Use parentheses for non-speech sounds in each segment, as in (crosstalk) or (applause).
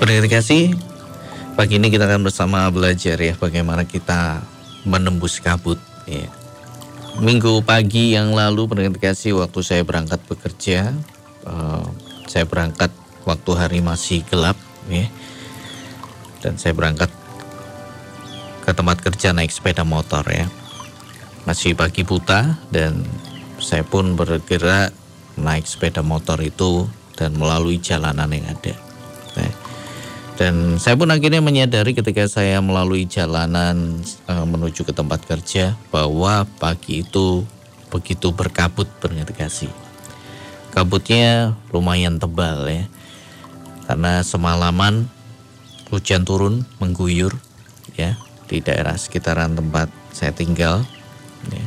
Pendengar kasih, pagi ini kita akan bersama belajar ya bagaimana kita menembus kabut. Ya. Minggu pagi yang lalu pendengar kasih waktu saya berangkat bekerja, uh, saya berangkat waktu hari masih gelap, ya. dan saya berangkat ke tempat kerja naik sepeda motor ya. Masih pagi buta dan saya pun bergerak naik sepeda motor itu dan melalui jalanan yang ada. Dan saya pun akhirnya menyadari ketika saya melalui jalanan uh, menuju ke tempat kerja bahwa pagi itu begitu berkabut kasih. Kabutnya lumayan tebal ya. Karena semalaman hujan turun mengguyur ya di daerah sekitaran tempat saya tinggal. Ya.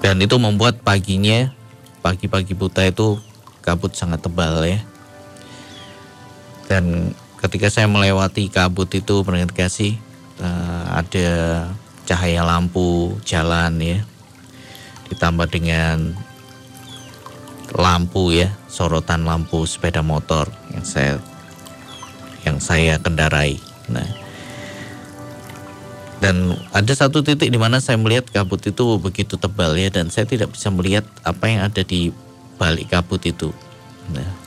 Dan itu membuat paginya pagi-pagi buta itu kabut sangat tebal ya dan ketika saya melewati kabut itu kasih uh, ada cahaya lampu jalan ya. Ditambah dengan lampu ya sorotan lampu sepeda motor yang saya yang saya kendarai. Nah. Dan ada satu titik di mana saya melihat kabut itu begitu tebal ya dan saya tidak bisa melihat apa yang ada di balik kabut itu. Nah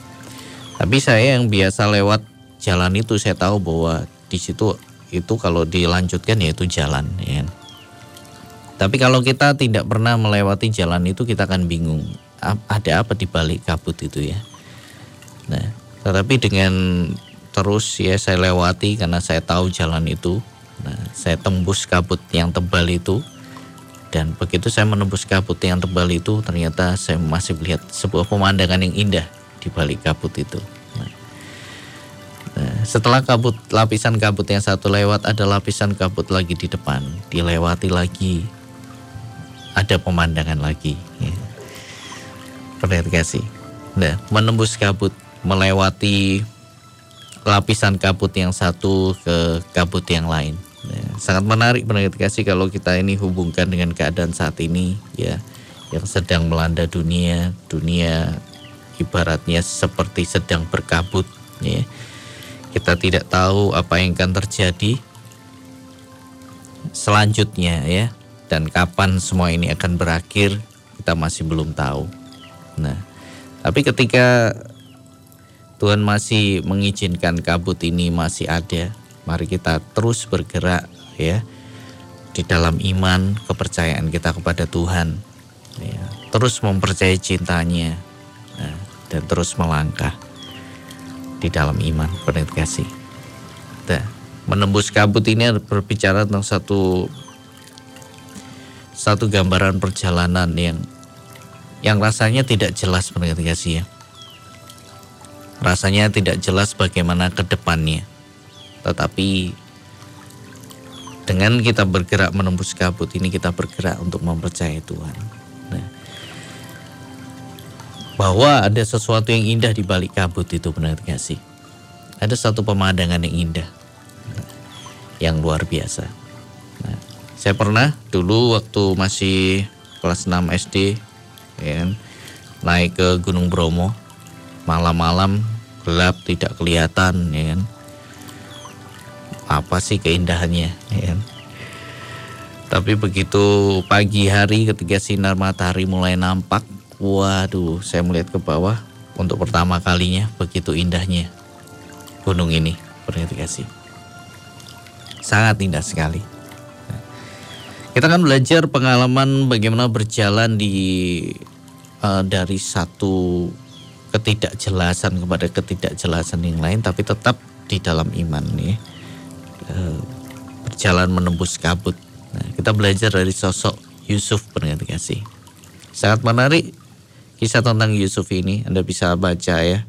tapi saya yang biasa lewat jalan itu saya tahu bahwa di situ itu kalau dilanjutkan ya itu jalan ya. Tapi kalau kita tidak pernah melewati jalan itu kita akan bingung ada apa di balik kabut itu ya. Nah, tetapi dengan terus ya saya lewati karena saya tahu jalan itu. Nah, saya tembus kabut yang tebal itu dan begitu saya menembus kabut yang tebal itu ternyata saya masih melihat sebuah pemandangan yang indah di balik kabut itu. Nah, setelah kabut lapisan kabut yang satu lewat ada lapisan kabut lagi di depan, dilewati lagi, ada pemandangan lagi. Ya. kasih. Nah, menembus kabut, melewati lapisan kabut yang satu ke kabut yang lain. Ya, sangat menarik kasih kalau kita ini hubungkan dengan keadaan saat ini ya yang sedang melanda dunia, dunia ibaratnya seperti sedang berkabut ya. Kita tidak tahu apa yang akan terjadi selanjutnya ya dan kapan semua ini akan berakhir kita masih belum tahu. Nah, tapi ketika Tuhan masih mengizinkan kabut ini masih ada, mari kita terus bergerak ya di dalam iman kepercayaan kita kepada Tuhan. Ya, terus mempercayai cintanya. Nah, dan terus melangkah di dalam iman penuh kasih. Nah, menembus kabut ini berbicara tentang satu satu gambaran perjalanan yang yang rasanya tidak jelas penuh kasih ya. Rasanya tidak jelas bagaimana ke depannya. Tetapi dengan kita bergerak menembus kabut ini kita bergerak untuk mempercayai Tuhan. Bahwa ada sesuatu yang indah di balik kabut itu benar gak sih? Ada satu pemandangan yang indah, yang luar biasa. Nah, saya pernah dulu waktu masih kelas 6 SD, ya, kan, naik ke Gunung Bromo, malam-malam gelap tidak kelihatan, ya kan? Apa sih keindahannya, ya kan? Tapi begitu pagi hari ketika sinar matahari mulai nampak, Waduh, saya melihat ke bawah untuk pertama kalinya begitu indahnya gunung ini kasih. Sangat indah sekali. Kita akan belajar pengalaman bagaimana berjalan di uh, dari satu ketidakjelasan kepada ketidakjelasan yang lain, tapi tetap di dalam iman nih. Uh, berjalan menembus kabut. Nah, kita belajar dari sosok Yusuf kasih. Sangat menarik kisah tentang Yusuf ini Anda bisa baca ya.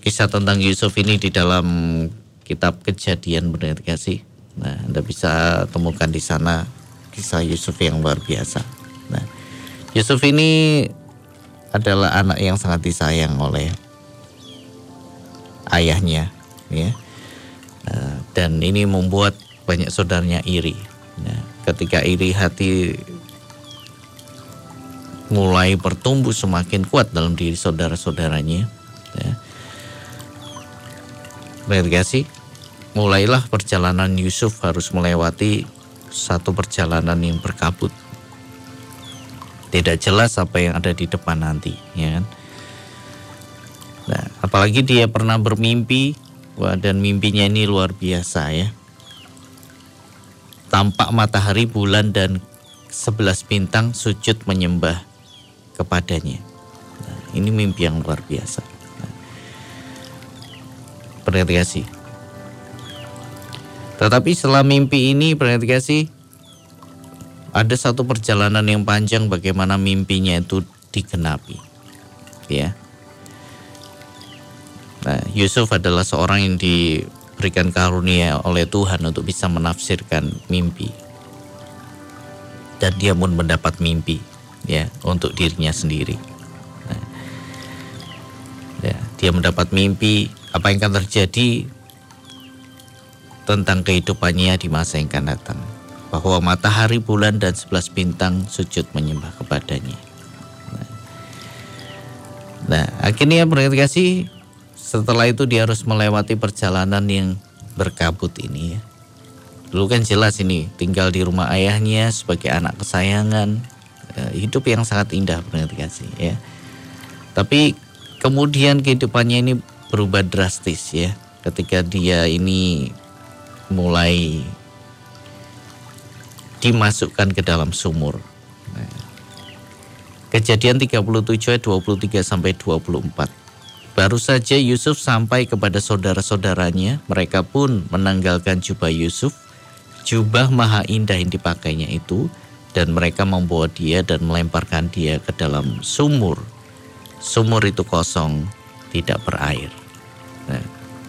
Kisah tentang Yusuf ini di dalam kitab Kejadian benar kasih. Nah, Anda bisa temukan di sana kisah Yusuf yang luar biasa. Nah, Yusuf ini adalah anak yang sangat disayang oleh ayahnya, ya. Nah, dan ini membuat banyak saudaranya iri. Nah, ketika iri hati mulai bertumbuh semakin kuat dalam diri saudara-saudaranya. Ya. kasih mulailah perjalanan Yusuf harus melewati satu perjalanan yang berkabut. Tidak jelas apa yang ada di depan nanti, ya kan? Nah, apalagi dia pernah bermimpi, wah dan mimpinya ini luar biasa ya. Tampak matahari, bulan dan sebelas bintang sujud menyembah kepadanya. Nah, ini mimpi yang luar biasa. Kasih. Tetapi setelah mimpi ini kasih ada satu perjalanan yang panjang bagaimana mimpinya itu digenapi. Ya. Nah, Yusuf adalah seorang yang diberikan karunia oleh Tuhan untuk bisa menafsirkan mimpi. Dan dia pun mendapat mimpi ya untuk dirinya sendiri. Nah, ya, dia mendapat mimpi apa yang akan terjadi tentang kehidupannya di masa yang akan datang bahwa matahari, bulan, dan sebelas bintang sujud menyembah kepadanya. Nah, nah akhirnya kasih setelah itu dia harus melewati perjalanan yang berkabut ini ya. Dulu kan jelas ini tinggal di rumah ayahnya sebagai anak kesayangan, ya, hidup yang sangat indah kasih ya. Tapi kemudian kehidupannya ini berubah drastis ya ketika dia ini mulai dimasukkan ke dalam sumur. Nah, kejadian 37 ayat 23 sampai 24. Baru saja Yusuf sampai kepada saudara-saudaranya, mereka pun menanggalkan jubah Yusuf, jubah maha indah yang dipakainya itu, dan mereka membawa dia dan melemparkan dia ke dalam sumur. Sumur itu kosong, tidak berair. Nah,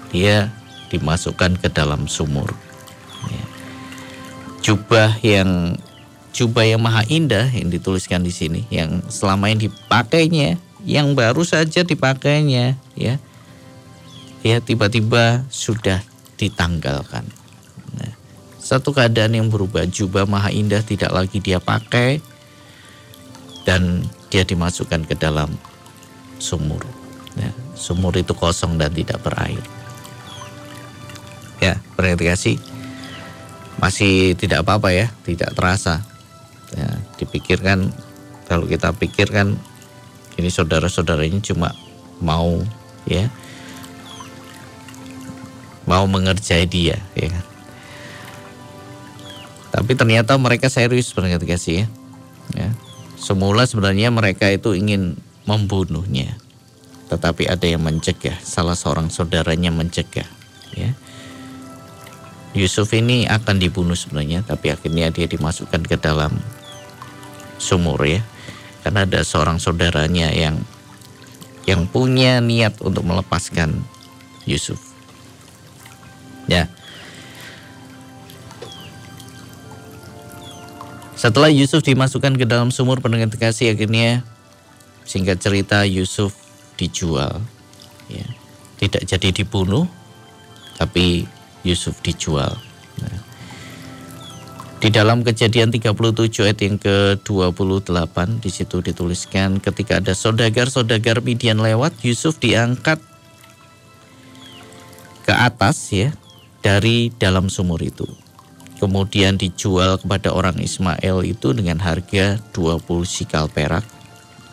dia dimasukkan ke dalam sumur jubah yang jubah yang maha indah yang dituliskan di sini yang selama ini dipakainya yang baru saja dipakainya ya ya tiba-tiba sudah ditanggalkan satu keadaan yang berubah jubah maha indah tidak lagi dia pakai dan dia dimasukkan ke dalam sumur ya, sumur itu kosong dan tidak berair ya kasih masih tidak apa-apa ya, tidak terasa. Ya, dipikirkan kalau kita pikirkan ini saudara-saudaranya cuma mau ya mau mengerjai dia ya kan. Tapi ternyata mereka serius sebenarnya kasih ya. ya. Semula sebenarnya mereka itu ingin membunuhnya. Tetapi ada yang mencegah, salah seorang saudaranya mencegah ya Yusuf ini akan dibunuh sebenarnya, tapi akhirnya dia dimasukkan ke dalam sumur ya, karena ada seorang saudaranya yang yang punya niat untuk melepaskan Yusuf. Ya. Setelah Yusuf dimasukkan ke dalam sumur pendengar kasih akhirnya singkat cerita Yusuf dijual ya. Tidak jadi dibunuh tapi Yusuf dijual. Nah, di dalam kejadian 37 ayat yang ke-28 di situ dituliskan ketika ada saudagar-saudagar Midian lewat Yusuf diangkat ke atas ya dari dalam sumur itu. Kemudian dijual kepada orang Ismail itu dengan harga 20 sikal perak.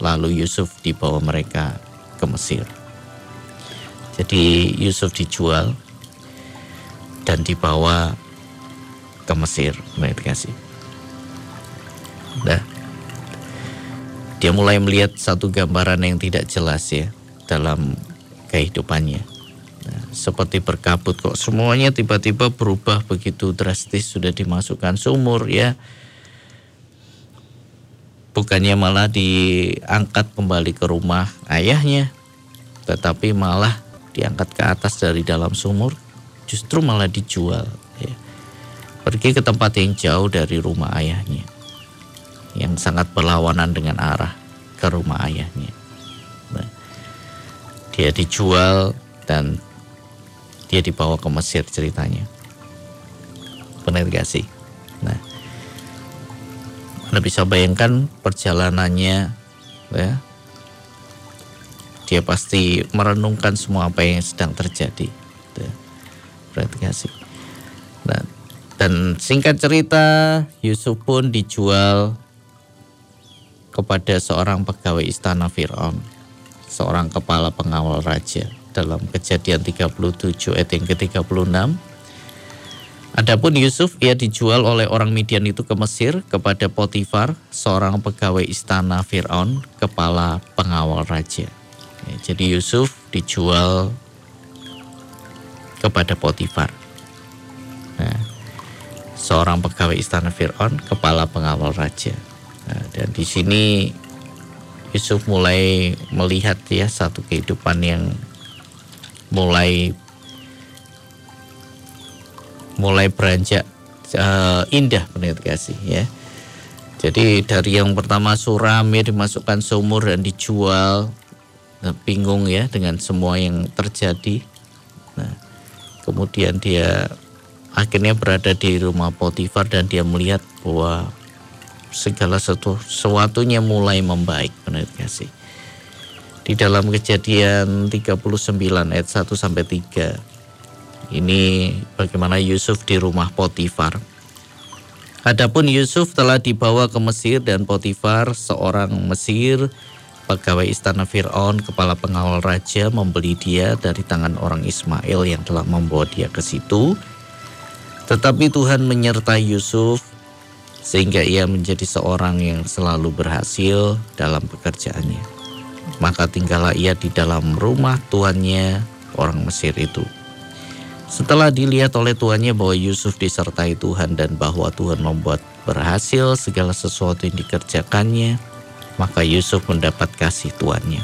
Lalu Yusuf dibawa mereka ke Mesir. Jadi Yusuf dijual dan dibawa ke Mesir kasih. Nah, dia mulai melihat satu gambaran yang tidak jelas ya dalam kehidupannya. Seperti berkabut kok semuanya tiba-tiba berubah begitu drastis sudah dimasukkan sumur ya. Bukannya malah diangkat kembali ke rumah ayahnya, tetapi malah diangkat ke atas dari dalam sumur justru malah dijual ya. pergi ke tempat yang jauh dari rumah ayahnya yang sangat berlawanan dengan arah ke rumah ayahnya nah, dia dijual dan dia dibawa ke Mesir ceritanya benar gak sih nah anda bisa bayangkan perjalanannya ya dia pasti merenungkan semua apa yang sedang terjadi. Ya berarti kasih. Nah, dan singkat cerita Yusuf pun dijual kepada seorang pegawai istana Fir'aun, seorang kepala pengawal raja dalam kejadian 37 ayat yang ke-36. Adapun Yusuf ia dijual oleh orang Midian itu ke Mesir kepada Potifar, seorang pegawai istana Fir'aun, kepala pengawal raja. Jadi Yusuf dijual kepada Potifar. Nah, seorang pegawai istana Fir'aun, kepala pengawal raja. Nah, dan di sini Yusuf mulai melihat ya satu kehidupan yang mulai mulai beranjak uh, indah pendengar kasih ya. Jadi dari yang pertama suram dimasukkan sumur dan dijual nah, bingung ya dengan semua yang terjadi. Nah, kemudian dia akhirnya berada di rumah Potifar dan dia melihat bahwa segala sesuatu sesuatunya mulai membaik pendengar kasih. Di dalam kejadian 39 ayat 1 sampai 3 ini bagaimana Yusuf di rumah Potifar. Adapun Yusuf telah dibawa ke Mesir dan Potifar, seorang Mesir, pegawai istana Fir'aun, kepala pengawal raja, membeli dia dari tangan orang Ismail yang telah membawa dia ke situ. Tetapi Tuhan menyertai Yusuf sehingga ia menjadi seorang yang selalu berhasil dalam pekerjaannya. Maka tinggallah ia di dalam rumah tuannya orang Mesir itu. Setelah dilihat oleh tuannya bahwa Yusuf disertai Tuhan dan bahwa Tuhan membuat berhasil segala sesuatu yang dikerjakannya, maka Yusuf mendapat kasih tuannya.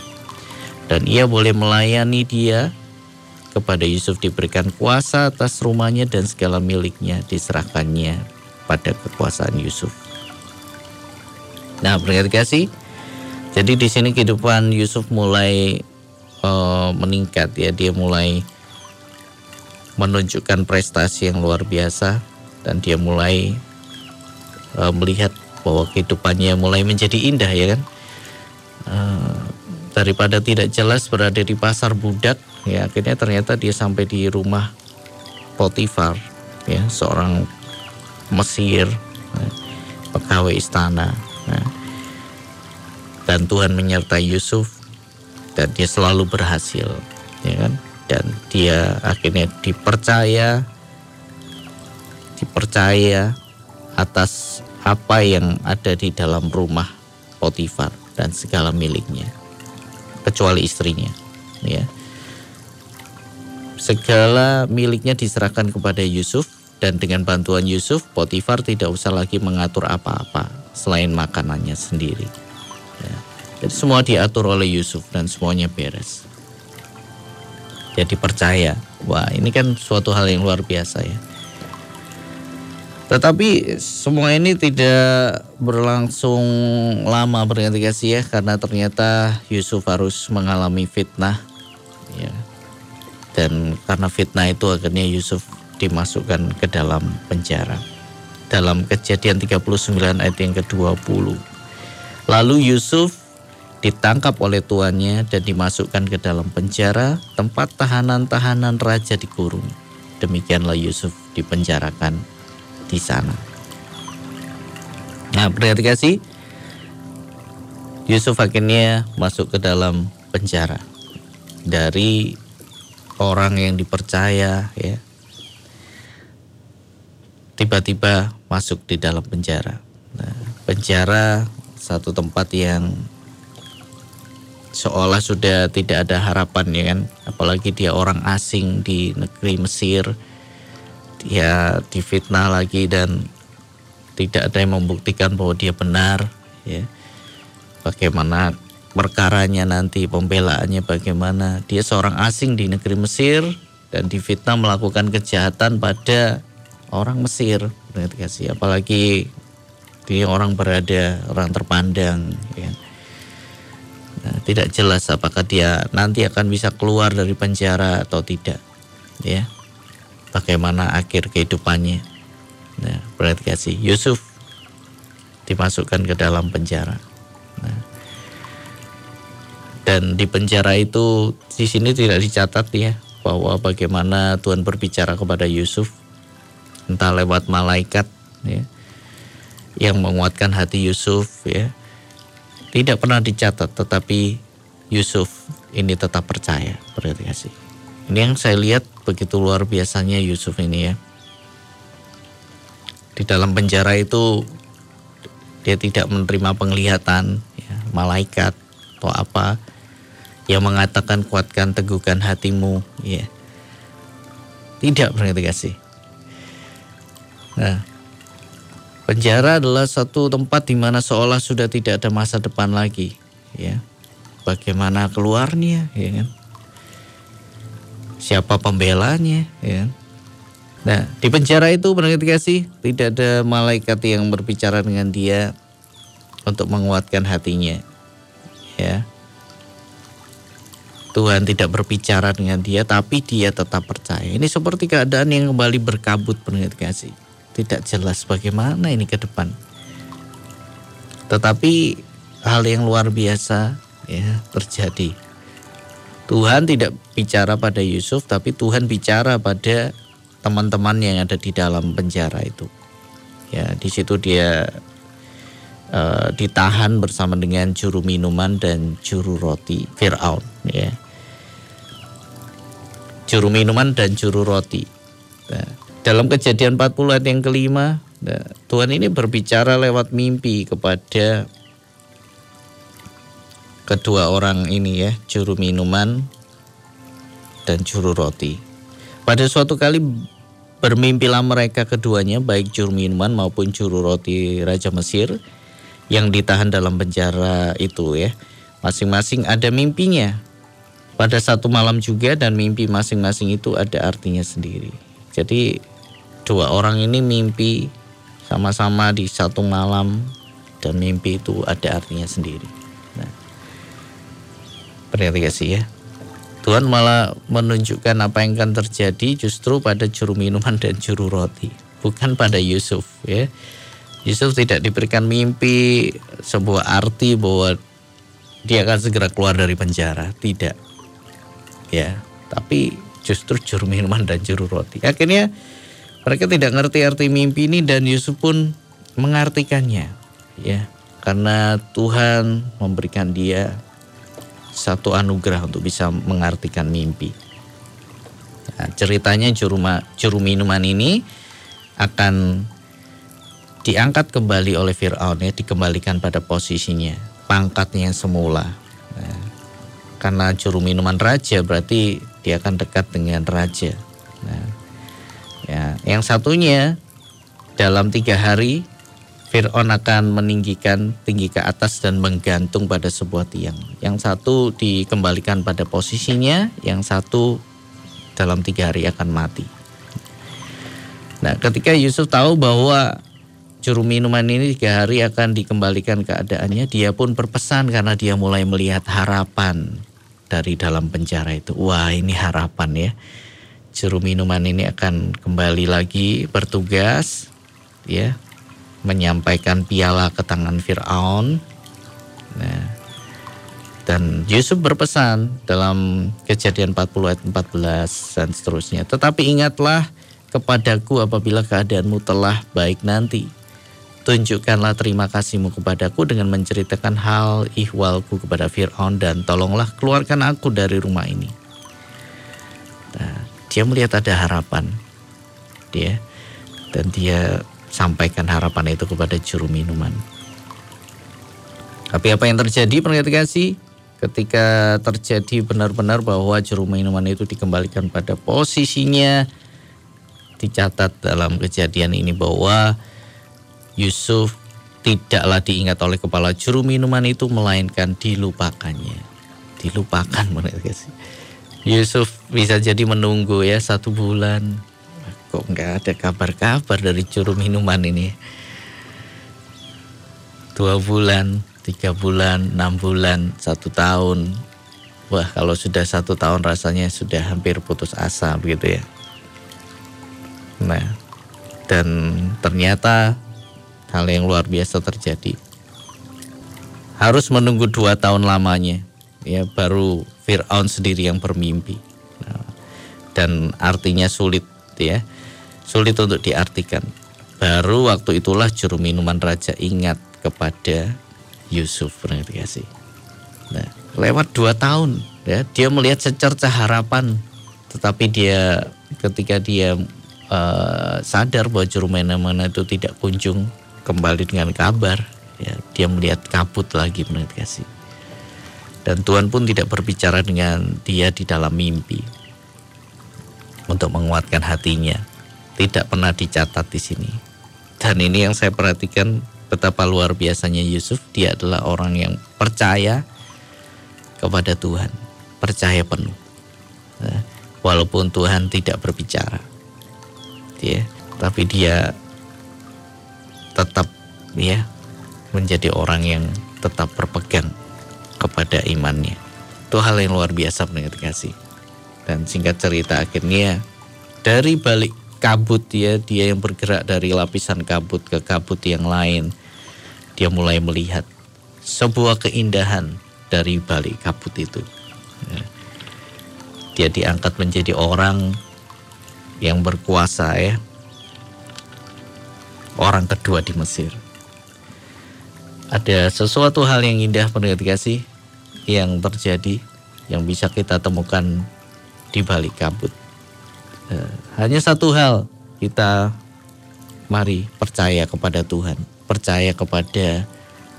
Dan ia boleh melayani dia, kepada Yusuf diberikan kuasa atas rumahnya dan segala miliknya diserahkannya pada kekuasaan Yusuf. Nah, berkat kasih. Jadi di sini kehidupan Yusuf mulai uh, meningkat ya, dia mulai menunjukkan prestasi yang luar biasa dan dia mulai uh, melihat bahwa kehidupannya mulai menjadi indah ya kan uh, daripada tidak jelas berada di pasar budak ya akhirnya ternyata dia sampai di rumah Potifar ya seorang Mesir pegawai istana ya. Dan Tuhan menyertai Yusuf dan dia selalu berhasil ya kan? Dan dia akhirnya dipercaya dipercaya atas apa yang ada di dalam rumah Potifar dan segala miliknya kecuali istrinya ya. Segala miliknya diserahkan kepada Yusuf dan dengan bantuan Yusuf Potifar tidak usah lagi mengatur apa-apa selain makanannya sendiri ya. jadi semua diatur oleh Yusuf dan semuanya beres jadi percaya. Wah ini kan suatu hal yang luar biasa ya. Tetapi semua ini tidak berlangsung lama berganti kasih ya karena ternyata Yusuf harus mengalami fitnah ya. Dan karena fitnah itu akhirnya Yusuf dimasukkan ke dalam penjara. Dalam kejadian 39 ayat yang ke-20. Lalu Yusuf ditangkap oleh tuannya dan dimasukkan ke dalam penjara tempat tahanan-tahanan raja dikurung. Demikianlah Yusuf dipenjarakan di sana. Nah, berarti kasih Yusuf akhirnya masuk ke dalam penjara dari orang yang dipercaya ya. Tiba-tiba masuk di dalam penjara. Nah, penjara satu tempat yang seolah sudah tidak ada harapan ya kan? Apalagi dia orang asing di negeri Mesir. Dia difitnah lagi dan tidak ada yang membuktikan bahwa dia benar ya. Bagaimana perkaranya nanti pembelaannya bagaimana? Dia seorang asing di negeri Mesir dan difitnah melakukan kejahatan pada orang Mesir. Apalagi dia orang berada orang terpandang ya Nah, tidak jelas apakah dia nanti akan bisa keluar dari penjara atau tidak. Ya. Bagaimana akhir kehidupannya. Nah, berarti kasih Yusuf dimasukkan ke dalam penjara. Nah, dan di penjara itu di sini tidak dicatat ya bahwa bagaimana Tuhan berbicara kepada Yusuf entah lewat malaikat ya yang menguatkan hati Yusuf ya. Tidak pernah dicatat tetapi Yusuf ini tetap percaya. Berarti kasih. Ini yang saya lihat begitu luar biasanya Yusuf ini ya. Di dalam penjara itu dia tidak menerima penglihatan ya, malaikat atau apa yang mengatakan kuatkan teguhkan hatimu ya. Tidak berarti kasih. Nah Penjara adalah satu tempat di mana seolah sudah tidak ada masa depan lagi, ya. Bagaimana keluarnya, ya kan? Siapa pembelanya, ya. Kan? Nah, di penjara itu berarti kasih tidak ada malaikat yang berbicara dengan dia untuk menguatkan hatinya. Ya. Tuhan tidak berbicara dengan dia tapi dia tetap percaya. Ini seperti keadaan yang kembali berkabut berarti kasih tidak jelas bagaimana ini ke depan. Tetapi hal yang luar biasa ya terjadi. Tuhan tidak bicara pada Yusuf tapi Tuhan bicara pada teman-teman yang ada di dalam penjara itu. Ya, di situ dia uh, ditahan bersama dengan juru minuman dan juru roti Firaun ya. Juru minuman dan juru roti. Nah, dalam kejadian 40 ayat yang kelima, nah, Tuhan ini berbicara lewat mimpi kepada kedua orang ini ya, juru minuman dan juru roti. Pada suatu kali bermimpilah mereka keduanya, baik juru minuman maupun juru roti Raja Mesir yang ditahan dalam penjara itu ya. Masing-masing ada mimpinya. Pada satu malam juga dan mimpi masing-masing itu ada artinya sendiri. Jadi dua orang ini mimpi sama-sama di satu malam dan mimpi itu ada artinya sendiri. Nah, sih ya. Tuhan malah menunjukkan apa yang akan terjadi justru pada juru minuman dan juru roti, bukan pada Yusuf ya. Yusuf tidak diberikan mimpi sebuah arti bahwa dia akan segera keluar dari penjara, tidak. Ya, tapi justru juru minuman dan juru roti. Akhirnya mereka tidak ngerti arti mimpi ini dan Yusuf pun mengartikannya, ya. Karena Tuhan memberikan dia satu anugerah untuk bisa mengartikan mimpi. Nah, ceritanya juru, juru minuman ini akan diangkat kembali oleh Fir'aun ya, dikembalikan pada posisinya, pangkatnya semula. Nah, karena juru minuman raja berarti dia akan dekat dengan raja. Ya, yang satunya dalam tiga hari Fir'aun akan meninggikan tinggi ke atas dan menggantung pada sebuah tiang. Yang satu dikembalikan pada posisinya, yang satu dalam tiga hari akan mati. Nah, ketika Yusuf tahu bahwa juru minuman ini tiga hari akan dikembalikan keadaannya, dia pun berpesan karena dia mulai melihat harapan dari dalam penjara itu. Wah, ini harapan ya juru minuman ini akan kembali lagi bertugas ya menyampaikan piala ke tangan Firaun. Nah, dan Yusuf berpesan dalam kejadian 40 ayat 14 dan seterusnya. Tetapi ingatlah kepadaku apabila keadaanmu telah baik nanti. Tunjukkanlah terima kasihmu kepadaku dengan menceritakan hal ihwalku kepada Fir'aun dan tolonglah keluarkan aku dari rumah ini. Nah, dia melihat ada harapan. Dia dan dia sampaikan harapan itu kepada juru minuman. Tapi apa yang terjadi pengerti kasih ketika terjadi benar-benar bahwa juru minuman itu dikembalikan pada posisinya dicatat dalam kejadian ini bahwa Yusuf tidaklah diingat oleh kepala juru minuman itu melainkan dilupakannya. Dilupakan (laughs) menurut kasih Yusuf bisa jadi menunggu ya satu bulan. Kok nggak ada kabar-kabar dari juru minuman ini? Dua bulan, tiga bulan, enam bulan, satu tahun. Wah kalau sudah satu tahun rasanya sudah hampir putus asa begitu ya. Nah dan ternyata hal yang luar biasa terjadi. Harus menunggu dua tahun lamanya ya baru Fir'aun sendiri yang bermimpi. Nah, dan artinya sulit ya sulit untuk diartikan baru waktu itulah juru minuman raja ingat kepada Yusuf kasih. Nah, lewat dua tahun ya dia melihat secerca harapan tetapi dia ketika dia uh, sadar bahwa juru mana itu tidak kunjung kembali dengan kabar ya dia melihat kabut lagi kasih. Dan Tuhan pun tidak berbicara dengan dia di dalam mimpi. Untuk menguatkan hatinya. Tidak pernah dicatat di sini. Dan ini yang saya perhatikan betapa luar biasanya Yusuf. Dia adalah orang yang percaya kepada Tuhan. Percaya penuh. Ya, walaupun Tuhan tidak berbicara. Ya tapi dia tetap ya menjadi orang yang tetap berpegang kepada imannya itu hal yang luar biasa menurut kasih dan singkat cerita akhirnya dari balik kabut dia dia yang bergerak dari lapisan kabut ke kabut yang lain dia mulai melihat sebuah keindahan dari balik kabut itu. Ya. Dia diangkat menjadi orang yang berkuasa ya. Orang kedua di Mesir. Ada sesuatu hal yang indah pendengar kasih yang terjadi yang bisa kita temukan di balik kabut. Ya, hanya satu hal kita mari percaya kepada Tuhan percaya kepada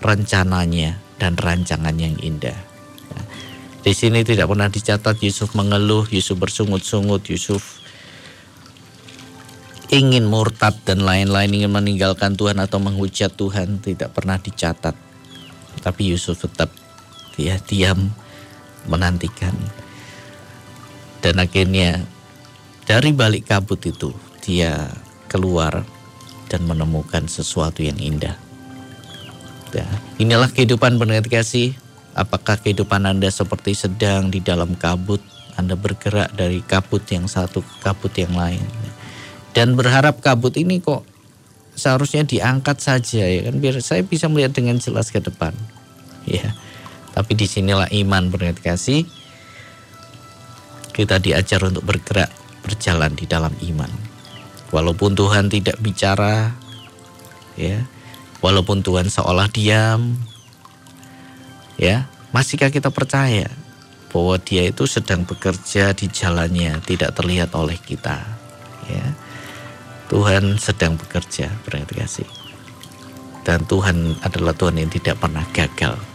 rencananya dan rancangan yang indah. Di sini tidak pernah dicatat Yusuf mengeluh, Yusuf bersungut-sungut, Yusuf ingin murtad dan lain-lain ingin meninggalkan Tuhan atau menghujat Tuhan tidak pernah dicatat. Tapi Yusuf tetap dia diam menantikan. Dan akhirnya dari balik kabut itu dia keluar dan menemukan sesuatu yang indah. Ya, inilah kehidupan pendengar kasih. Apakah kehidupan Anda seperti sedang di dalam kabut? Anda bergerak dari kabut yang satu ke kabut yang lain. Dan berharap kabut ini kok seharusnya diangkat saja ya kan biar saya bisa melihat dengan jelas ke depan. Ya. Tapi di sinilah iman pendengar kasih. Kita diajar untuk bergerak berjalan di dalam iman. Walaupun Tuhan tidak bicara, ya, walaupun Tuhan seolah diam, ya, masihkah kita percaya bahwa Dia itu sedang bekerja di jalannya, tidak terlihat oleh kita, ya. Tuhan sedang bekerja, berarti kasih. Dan Tuhan adalah Tuhan yang tidak pernah gagal